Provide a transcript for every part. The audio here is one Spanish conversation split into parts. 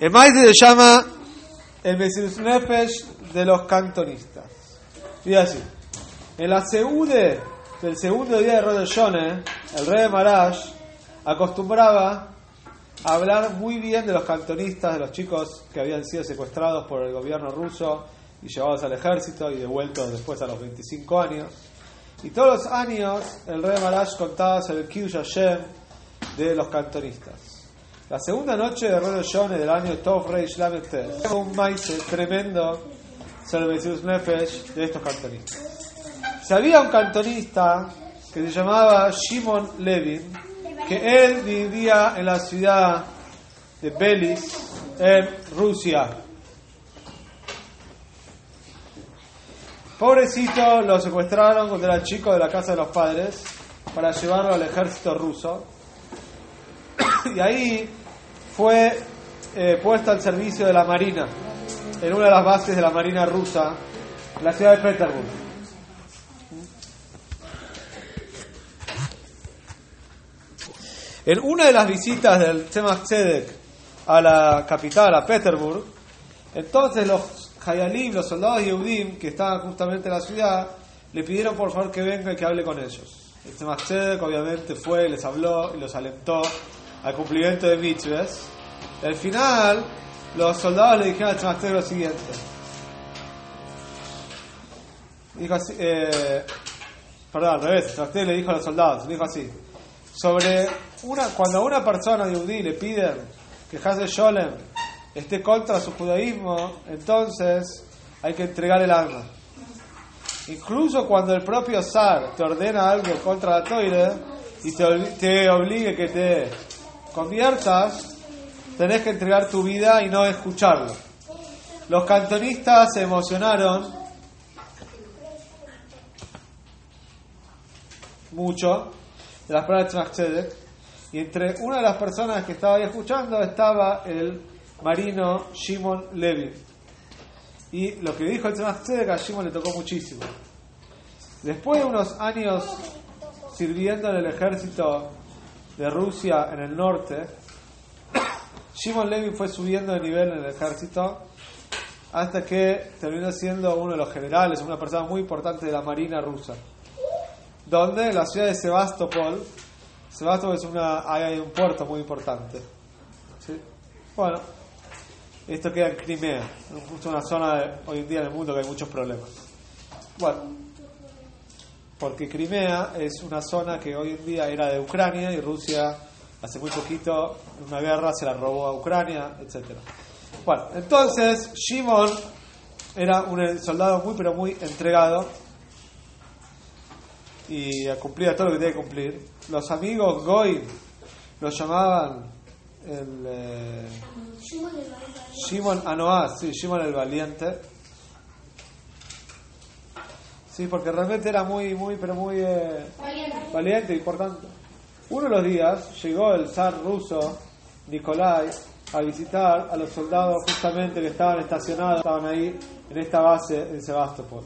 El maíz se llama el Mesirus Nefesh de los cantonistas. Y así, en la Seude del segundo día de Hashanah, el rey de Marash acostumbraba a hablar muy bien de los cantonistas, de los chicos que habían sido secuestrados por el gobierno ruso y llevados al ejército y devueltos después a los 25 años. Y todos los años el rey de Marash contaba sobre el Hashem de los cantonistas. La segunda noche de Rosh Hashanah del año Tov Reish Lamed un maíz tremendo sobre Mesirus Nefesh de estos cantonistas. Si había un cantonista que se llamaba Shimon Levin, que él vivía en la ciudad de Belis, en Rusia. Pobrecito, lo secuestraron cuando era chico de la casa de los padres para llevarlo al ejército ruso. Y ahí fue eh, puesto al servicio de la Marina, en una de las bases de la Marina rusa, en la ciudad de Petersburg. En una de las visitas del Tzemach Tzedek a la capital, a Petersburg, entonces los Hayalim, los soldados Yehudim que estaban justamente en la ciudad, le pidieron por favor que venga y que hable con ellos. El Tzemach Tzedek obviamente fue, les habló y los alentó al cumplimiento de mitzvahs. Al final, los soldados le dijeron al Tzemach lo siguiente. Dijo así, eh, perdón, al revés, Tzemach le dijo a los soldados, dijo así, sobre una, cuando a una persona yudí le piden que Hazel Sholem esté contra su judaísmo, entonces hay que entregar el alma. Incluso cuando el propio Zar te ordena algo contra la Toire y te, te obligue que te conviertas, tenés que entregar tu vida y no escucharlo. Los cantonistas se emocionaron mucho de las palabras de y entre una de las personas que estaba ahí escuchando estaba el marino Shimon Levy. Y lo que dijo el Tzedek a Shimon le tocó muchísimo. Después de unos años sirviendo en el ejército de Rusia en el norte, Shimon Levy fue subiendo de nivel en el ejército hasta que terminó siendo uno de los generales, una persona muy importante de la marina rusa donde la ciudad de Sebastopol, Sebastopol es una, hay un puerto muy importante. ¿sí? Bueno, esto queda en Crimea, justo una zona de, hoy en día en el mundo que hay muchos problemas. Bueno, porque Crimea es una zona que hoy en día era de Ucrania y Rusia hace muy poquito, en una guerra, se la robó a Ucrania, etc. Bueno, entonces Shimon era un soldado muy, pero muy entregado y cumplía todo lo que tenía que cumplir. Los amigos Goy lo llamaban el eh, Shimon Anoaz, sí, Shimon el Valiente. Sí, porque realmente era muy, muy, pero muy eh, valiente. y importante. Uno de los días llegó el zar ruso Nikolai a visitar a los soldados justamente que estaban estacionados, estaban ahí en esta base en Sebastopol.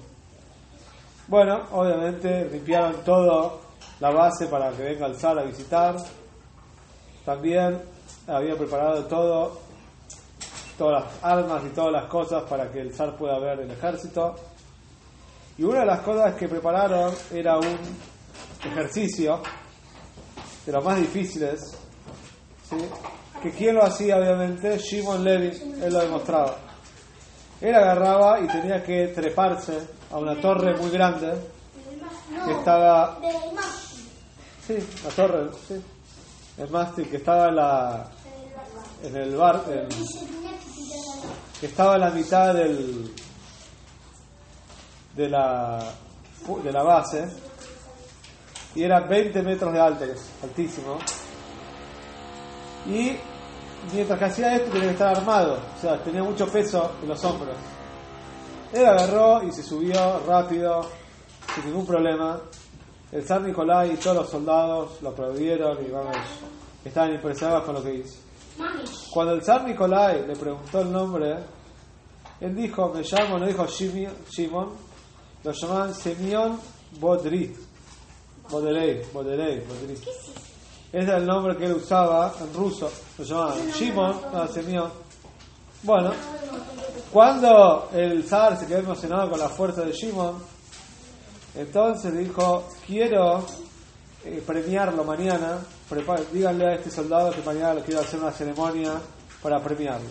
Bueno, obviamente limpiaron toda la base para que venga el zar a visitar. También había preparado todo, todas las armas y todas las cosas para que el zar pueda ver el ejército. Y una de las cosas que prepararon era un ejercicio de los más difíciles. ¿sí? Que quién lo hacía, obviamente, Shimon Levy, él lo demostraba. Él agarraba y tenía que treparse a una torre muy grande que estaba. Sí, la torre, sí. El mástil que estaba la. en el bar. que estaba en la mitad del. De la. de la base. Y era 20 metros de alto, altísimo. Y mientras que hacía esto tenía que estar armado, o sea, tenía mucho peso en los hombros. Él agarró y se subió rápido, sin ningún problema. El zar Nicolai y todos los soldados lo aplaudieron y vamos, estaban impresionados con lo que hizo. Cuando el zar Nicolai le preguntó el nombre, él dijo, me llamo, no dijo Shimon, lo llamaban Semión Bodri. Boderei, Boderei, Bodri. Ese era el nombre que él usaba en ruso, lo llamaban Shimon, no, Semión. Bueno, cuando el zar se quedó emocionado con la fuerza de Shimon, entonces dijo, quiero eh, premiarlo mañana, díganle a este soldado que mañana le quiero hacer una ceremonia para premiarlo.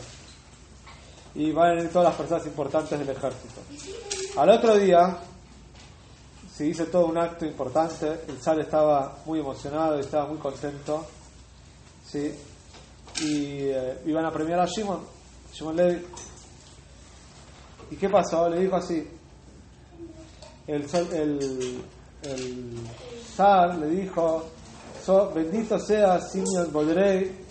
Y van a venir todas las personas importantes del ejército. Al otro día se hizo todo un acto importante, el zar estaba muy emocionado y estaba muy contento. ¿sí? Y eh, iban a premiar a Shimon, Shimon Levi. ¿Y qué pasó? Le dijo así, el, el, zar le dijo, bendito sea Simeon Bodrey,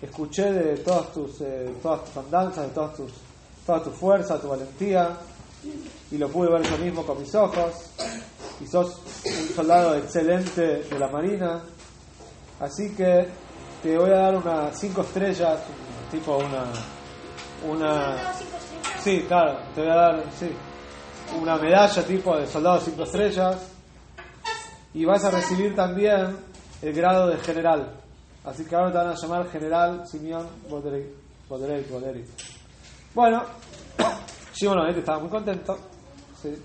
escuché de todas tus, eh, todas tus andanzas, de todas tus, toda tu fuerza, tu valentía, y lo pude ver yo mismo con mis ojos, y sos un soldado excelente de la Marina, así que te voy a dar unas cinco estrellas, tipo una... una sí, claro, te voy a dar, sí, una medalla tipo de soldado cinco estrellas, y vas a recibir también el grado de general. Así que ahora te van a llamar general Simeón Boderic. Bueno, Simón obviamente estaba muy contento, ¿sí?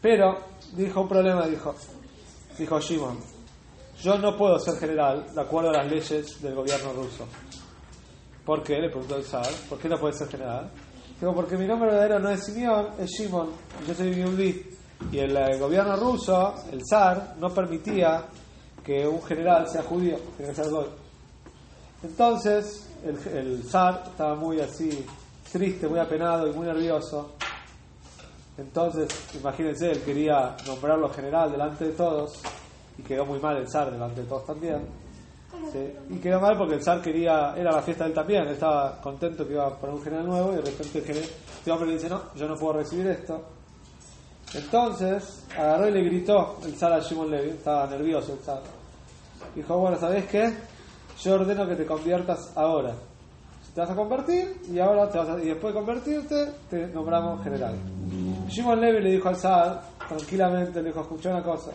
pero dijo un problema, dijo, dijo Shimon, yo no puedo ser general de acuerdo a las leyes del gobierno ruso. ¿Por qué? Le preguntó el zar, ¿por qué no puede ser general? Dijo, porque mi nombre verdadero no es Simeón, es Shimon, yo soy Yehudi. Y el, el, gobierno ruso, el zar, no permitía que un general sea judío, tiene que ser goy. Entonces, el, el zar estaba muy así, triste, muy apenado y muy nervioso. Entonces, imagínense, él quería nombrarlo general delante de todos y quedó muy mal el zar delante de todos también. Y quedó mal porque el zar quería, era la fiesta de él también, él estaba contento que iba a poner un general nuevo y de repente el general, este hombre le dice, no, yo no puedo recibir esto. Entonces, agarró y le gritó el zar a Shimon Levi, estaba nervioso el zar. Dijo, bueno, ¿sabes qué? Yo ordeno que te conviertas ahora. Te vas a convertir y ahora te vas a, y después de convertirte te nombramos general. Shimon Levi le dijo al zar, tranquilamente, le dijo, escucha una cosa.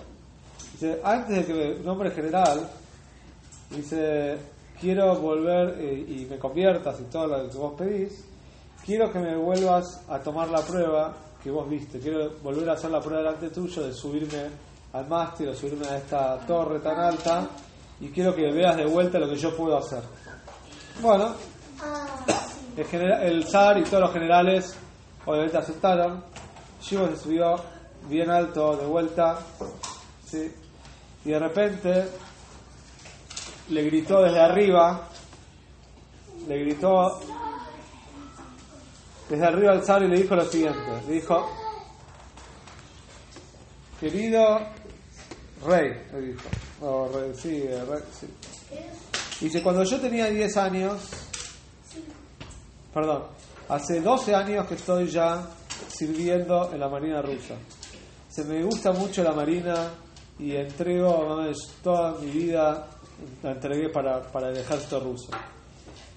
Dice, antes de que me nombre general, dice, quiero volver eh, y me conviertas y todo lo que vos pedís, quiero que me vuelvas a tomar la prueba que vos viste. Quiero volver a hacer la prueba delante tuyo de subirme al mástil o subirme a esta torre tan alta y quiero que veas de vuelta lo que yo puedo hacer. Bueno, el, zar y todos los generales obviamente aceptaron. Shiva se subió bien alto de vuelta y de repente le gritó desde arriba, le gritó desde arriba al zar y le dijo lo siguiente, le dijo, querido rey, le dijo. Dice, cuando yo tenía 10 años, perdón, hace 12 años que estoy ya sirviendo en la Marina rusa. Se me gusta mucho la Marina y entrego toda mi vida, la entregué para, para el ejército ruso.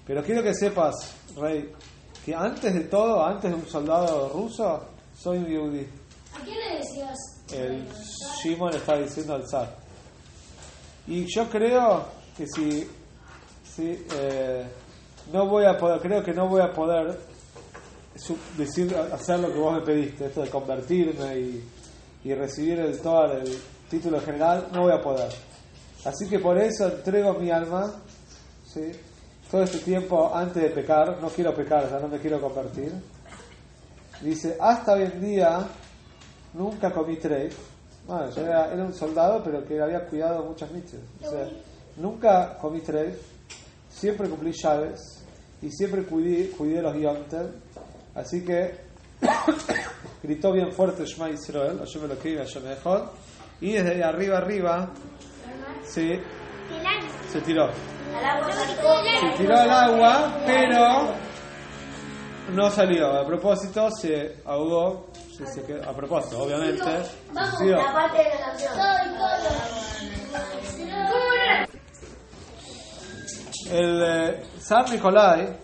Pero quiero que sepas, Rey, que antes de todo, antes de un soldado ruso, soy un yudí. ¿A quién le decías? El Shimon está diciendo al zar. Y yo creo que si, si eh, no voy a poder, creo que no voy a poder decir, hacer lo que vos me pediste, esto de convertirme y, y recibir el, todo el título general, no voy a poder. Así que por eso entrego mi alma, ¿sí? todo este tiempo antes de pecar, no quiero pecar, o sea, no me quiero convertir. Dice, hasta hoy en día nunca comí tres. Bueno, yo era, era, un soldado, pero que había cuidado muchas mitzvahs. O sea, nunca comí tres, siempre cumplí llaves y siempre cuidé, cuidé los yontel. Así que gritó bien fuerte Shema Israel, yo me lo quiero, yo me dejó. Y desde ahí arriba arriba se, se tiró. Se tiró al agua, pero no salió. A propósito, se ahogó. Se, se quedó, a propósito, obviamente. Vamos, la parte de la El eh, San Nicolai,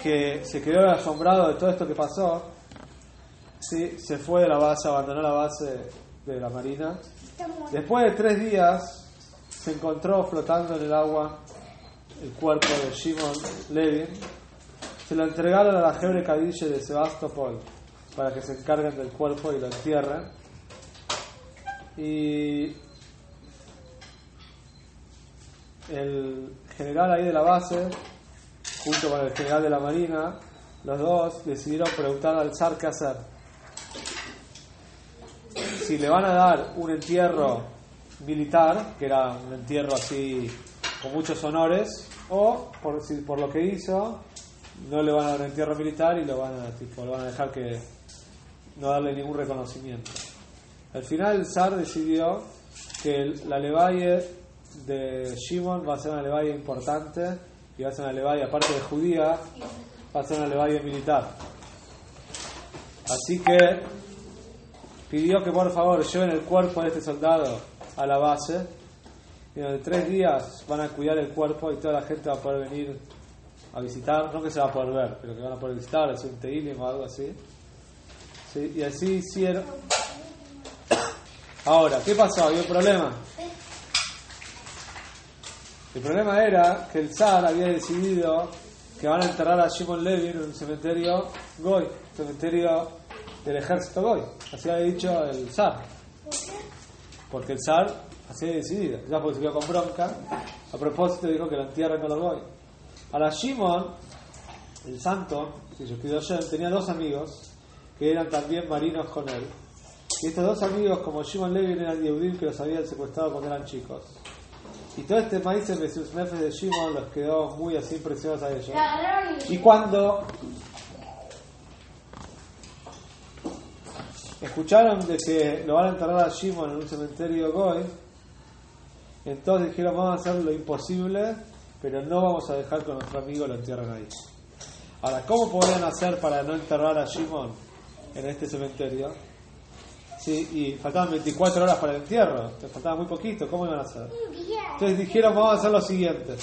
que se quedó asombrado de todo esto que pasó, sí, se fue de la base, abandonó la base de la marina. Después de tres días, se encontró flotando en el agua el cuerpo de Shimon Levin se lo entregaron a la Jebre Cadille de Sebastopol para que se encarguen del cuerpo y lo entierren. Y el general ahí de la base, junto con el general de la Marina, los dos decidieron preguntar al zar qué hacer. Si le van a dar un entierro militar, que era un entierro así con muchos honores, o por, si, por lo que hizo, no le van a dar un entierro militar y lo van a, tipo, lo van a dejar que no darle ningún reconocimiento. Al final el zar decidió que la levalle de Shimon va a ser una levalle importante y va a ser una levalle, aparte de judía, va a ser una levalle militar. Así que pidió que por favor lleven el cuerpo de este soldado a la base y en tres días van a cuidar el cuerpo y toda la gente va a poder venir a visitar, no que se va a poder ver, pero que van a poder visitar, hacer un teilim o algo así. y así hicieron. Ahora, ¿qué pasó? ¿Había un problema? El problema era que el zar había decidido que van a enterrar a Shimon Levin en un cementerio Goy, cementerio del ejército Goy. Así había dicho el zar. Porque el zar así había decidido. Ya porque se quedó con bronca, a propósito dijo que lo entierren con los Goy. Ahora Shimon, el santo, que yo pido tenía dos amigos que eran también marinos con él. Y estos dos amigos, como Shimon Levin, eran Yehudim que los habían secuestrado cuando eran chicos. Y todo este maíz de sus nefes de Shimon los quedó muy así impresionados a ellos. Y cuando escucharon de que lo van a enterrar a Shimon en un cementerio Goy, entonces dijeron vamos a hacer lo imposible, pero no vamos a dejar que nuestro amigo lo entierren ahí. Ahora, ¿cómo podrían hacer para no enterrar a Shimon en este cementerio? Sí, y faltaban 24 horas para el entierro, te faltaba muy poquito, ¿cómo iban a hacer? Entonces dijeron, vamos a hacer lo siguiente.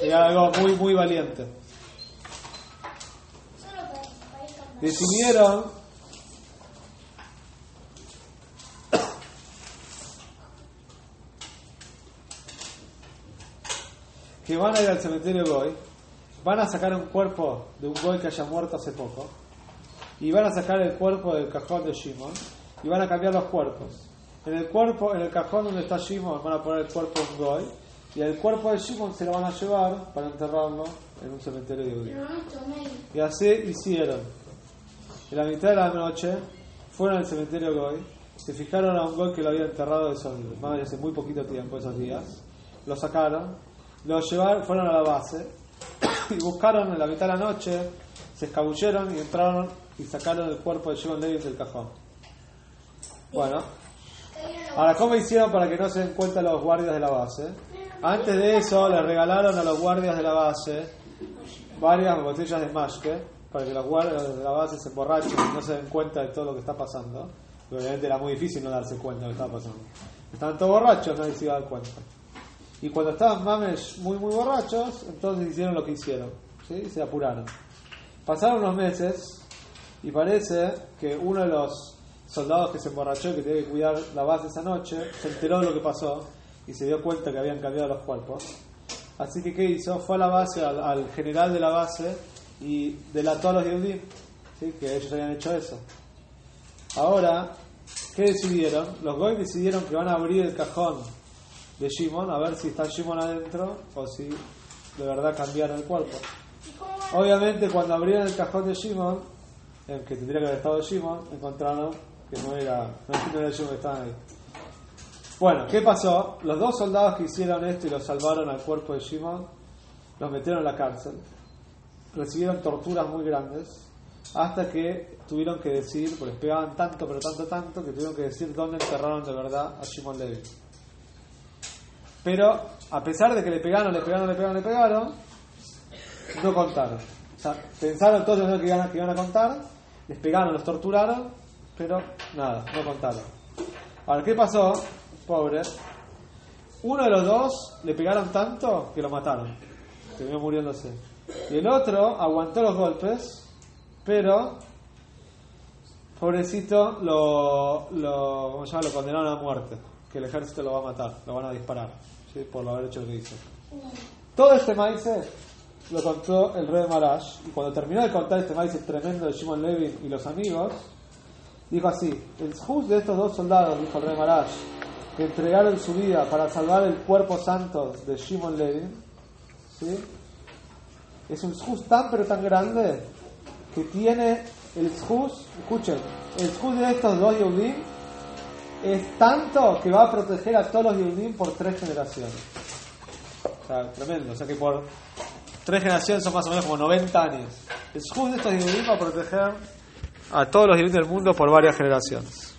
Era algo muy, muy valiente. Decidieron que van a ir al cementerio Goy, van a sacar un cuerpo de un Goy que haya muerto hace poco, y van a sacar el cuerpo del cajón de Shimon, y van a cambiar los cuerpos. En el cuerpo, en el cajón donde está Shimon van a poner el cuerpo de Goy y el cuerpo de Shimon se lo van a llevar para enterrarlo en un cementerio de judíos. Y así hicieron. En la mitad de la noche fueron al cementerio Goy, se fijaron a un Goy que lo había enterrado hace muy poquito tiempo, esos días, lo sacaron, lo llevaron, fueron a la base y buscaron en la mitad de la noche, se escabulleron y entraron y sacaron el cuerpo de Shimon Levi del cajón. Bueno, ahora, ¿cómo hicieron para que no se den cuenta los guardias de la base? Antes de eso, le regalaron a los guardias de la base varias botellas de mashke para que los guardias de la base se emborrachen y no se den cuenta de todo lo que está pasando. obviamente era muy difícil no darse cuenta de lo que estaba pasando. Estaban todos borrachos, nadie se iba a dar cuenta. Y cuando estaban mames muy, muy borrachos, entonces hicieron lo que hicieron. ¿sí? Se apuraron. Pasaron unos meses y parece que uno de los soldados que se emborrachó y que tenía que cuidar la base esa noche, se enteró de lo que pasó y se dio cuenta que habían cambiado los cuerpos. Así que, ¿qué hizo? Fue a la base, al, general de la base y delató a los ¿sí? que ellos habían hecho eso. Ahora, ¿qué decidieron? Los Goy decidieron que van a abrir el cajón de Shimon a ver si está Shimon adentro o si de verdad cambiaron el cuerpo. Obviamente, cuando abrieron el cajón de Shimon, el que tendría que haber estado Shimon, encontraron que no era, no que estaban ahí. Bueno, ¿qué pasó? Los dos soldados que hicieron esto y lo salvaron al cuerpo de Shimon, los metieron en la cárcel, recibieron torturas muy grandes, hasta que tuvieron que decir, porque les pegaban tanto, pero tanto, tanto, que tuvieron que decir dónde enterraron de verdad a Shimon Levi. Pero, a pesar de que le pegaron, le pegaron, le pegaron, le pegaron, no contaron. O sea, pensaron todos que iban, que iban a contar, les pegaron, los torturaron, pero nada, no contaron. Ahora, ¿qué pasó? Pobre. Uno de los dos le pegaron tanto que lo mataron. Terminó muriéndose. Y el otro aguantó los golpes, pero pobrecito lo, lo, lo condenaron a muerte. Que el ejército lo va a matar, lo van a disparar, ¿sí? por lo haber hecho lo que hizo. Todo este maíz lo contó el rey Marash. Y cuando terminó de contar este maíz tremendo de Shimon Levin y los amigos, dijo así: El juz de estos dos soldados, dijo el rey Marash, que entregaron su vida para salvar el cuerpo santo de Shimon Levin, ¿sí? es un juz tan pero tan grande que tiene el juz, escuchen, el juz de estos dos Yehudim es tanto que va a proteger a todos los Yehudim por tres generaciones. O sea, tremendo. O sea que por tres generaciones son más o menos como 90 años. El juz de estos Yehudim va a proteger a todos los Yehudim del mundo por varias generaciones.